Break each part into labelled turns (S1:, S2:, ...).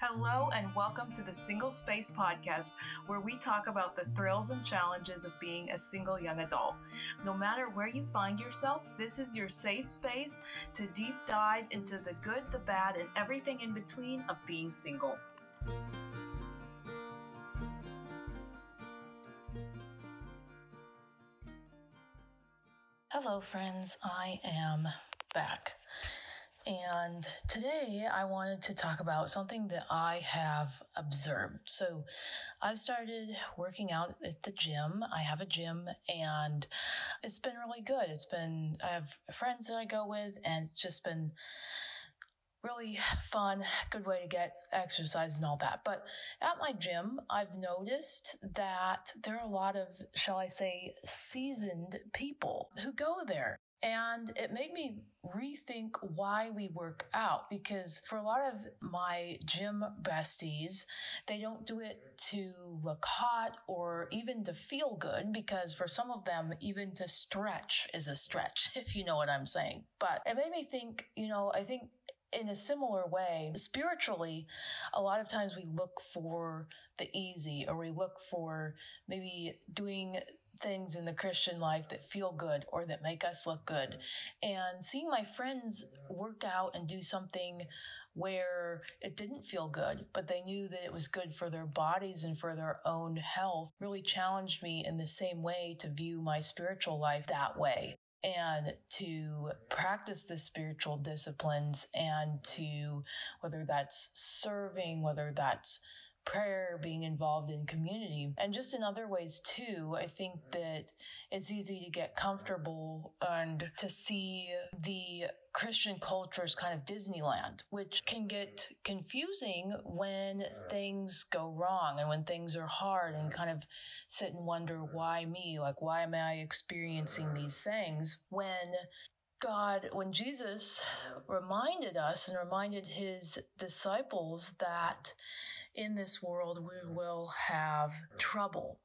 S1: Hello, and welcome to the Single Space Podcast, where we talk about the thrills and challenges of being a single young adult. No matter where you find yourself, this is your safe space to deep dive into the good, the bad, and everything in between of being single. Hello, friends. I am back. And today I wanted to talk about something that I have observed. So I've started working out at the gym. I have a gym and it's been really good. It's been, I have friends that I go with and it's just been really fun, good way to get exercise and all that. But at my gym, I've noticed that there are a lot of, shall I say, seasoned people who go there. And it made me rethink why we work out because for a lot of my gym besties, they don't do it to look hot or even to feel good because for some of them, even to stretch is a stretch, if you know what I'm saying. But it made me think, you know, I think in a similar way, spiritually, a lot of times we look for the easy or we look for maybe doing things in the Christian life that feel good or that make us look good. And seeing my friends work out and do something where it didn't feel good, but they knew that it was good for their bodies and for their own health really challenged me in the same way to view my spiritual life that way and to practice the spiritual disciplines and to whether that's serving, whether that's prayer, being involved in community, and just in other ways too. I think that it's easy to get comfortable and to see the Christian culture as kind of Disneyland, which can get confusing when things go wrong and when things are hard and kind of sit and wonder, why me? Like, why am I experiencing these things when God, when Jesus reminded us and reminded his disciples that in this world we will have trouble.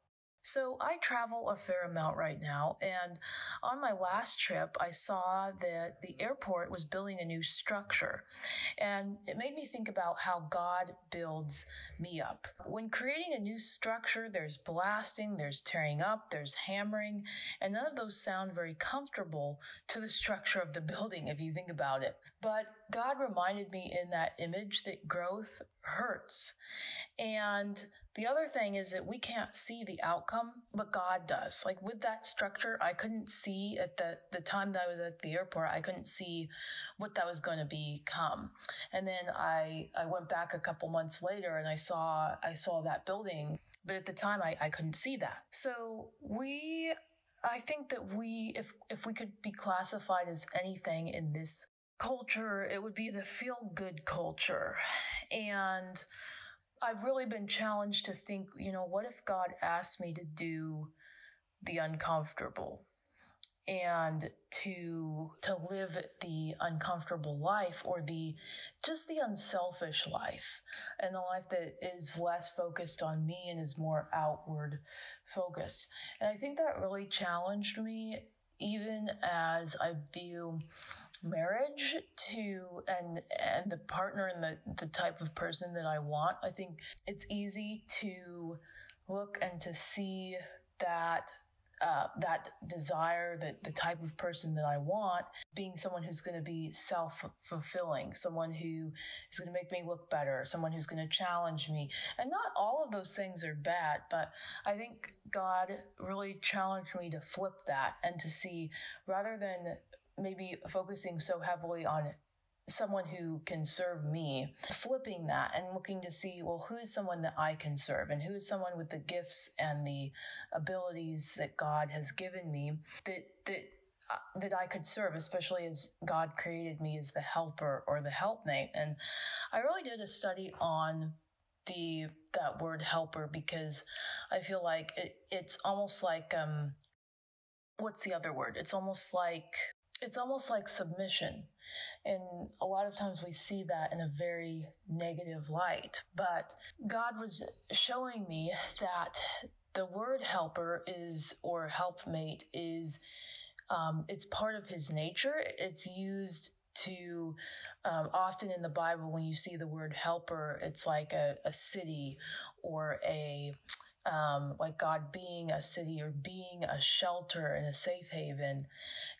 S1: So I travel a fair amount right now, and on my last trip, I saw that the airport was building a new structure, and it made me think about how God builds me up. When creating a new structure, there's blasting, there's tearing up, there's hammering, and none of those sound very comfortable to the structure of the building if you think about it. But God reminded me in that image that growth hurts. And the other thing is that we can't see the outcome, but God does. Like with that structure, I couldn't see at the, the time that I was at the airport, I couldn't see what that was going to become. And then I, I went back a couple months later and I saw, I saw that building, but at the time I, I couldn't see that. So we, I think that we, if, if we could be classified as anything in this culture, it would be the feel good culture. And I've really been challenged to think, you know, what if God asked me to do the uncomfortable and to to live the uncomfortable life or the just the unselfish life and the life that is less focused on me and is more outward focused. And I think that really challenged me even as I view marriage to and and the partner and the the type of person that I want. I think it's easy to look and to see that uh, that desire, that the type of person that I want, being someone who's going to be self fulfilling, someone who is going to make me look better, someone who's going to challenge me. And not all of those things are bad, but I think God really challenged me to flip that and to see rather than maybe focusing so heavily on someone who can serve me, flipping that and looking to see, well, who is someone that I can serve and who is someone with the gifts and the abilities that God has given me that, that, uh, that I could serve, especially as God created me as the helper or the helpmate. And I really did a study on the, that word helper because I feel like it, it's almost like, um, what's the other word? It's almost like it's almost like submission. And a lot of times we see that in a very negative light. But God was showing me that the word helper is, or helpmate is, um, it's part of his nature. It's used to um, often in the Bible, when you see the word helper, it's like a, a city or a um, like God being a city or being a shelter and a safe haven.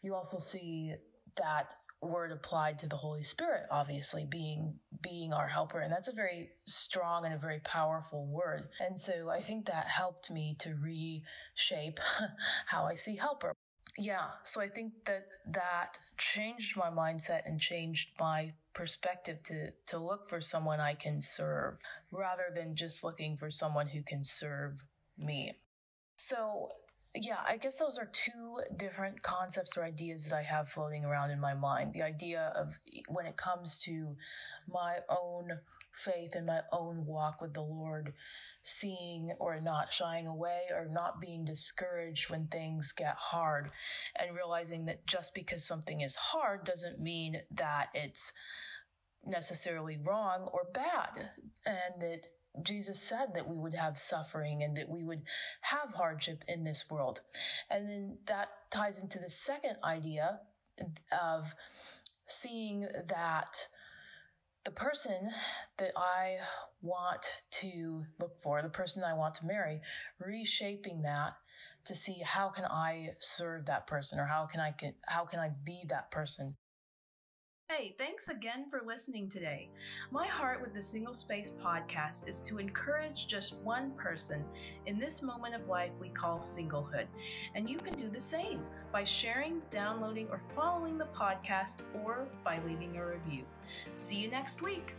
S1: You also see that word applied to the Holy Spirit, obviously being being our helper, and that's a very strong and a very powerful word. And so I think that helped me to reshape how I see helper. Yeah, so I think that that changed my mindset and changed my perspective to to look for someone I can serve rather than just looking for someone who can serve me. So yeah, I guess those are two different concepts or ideas that I have floating around in my mind. The idea of when it comes to my own faith in my own walk with the Lord, seeing or not shying away or not being discouraged when things get hard, and realizing that just because something is hard doesn't mean that it's necessarily wrong or bad, and that Jesus said that we would have suffering and that we would have hardship in this world. And then that ties into the second idea of seeing that the person that I want to look for, the person that I want to marry, reshaping that to see how can I serve that person or how can I can, how can I be that person
S2: Hey, thanks again for listening today. My heart with the Single Space podcast is to encourage just one person in this moment of life we call singlehood. And you can do the same by sharing, downloading, or following the podcast or by leaving a review. See you next week.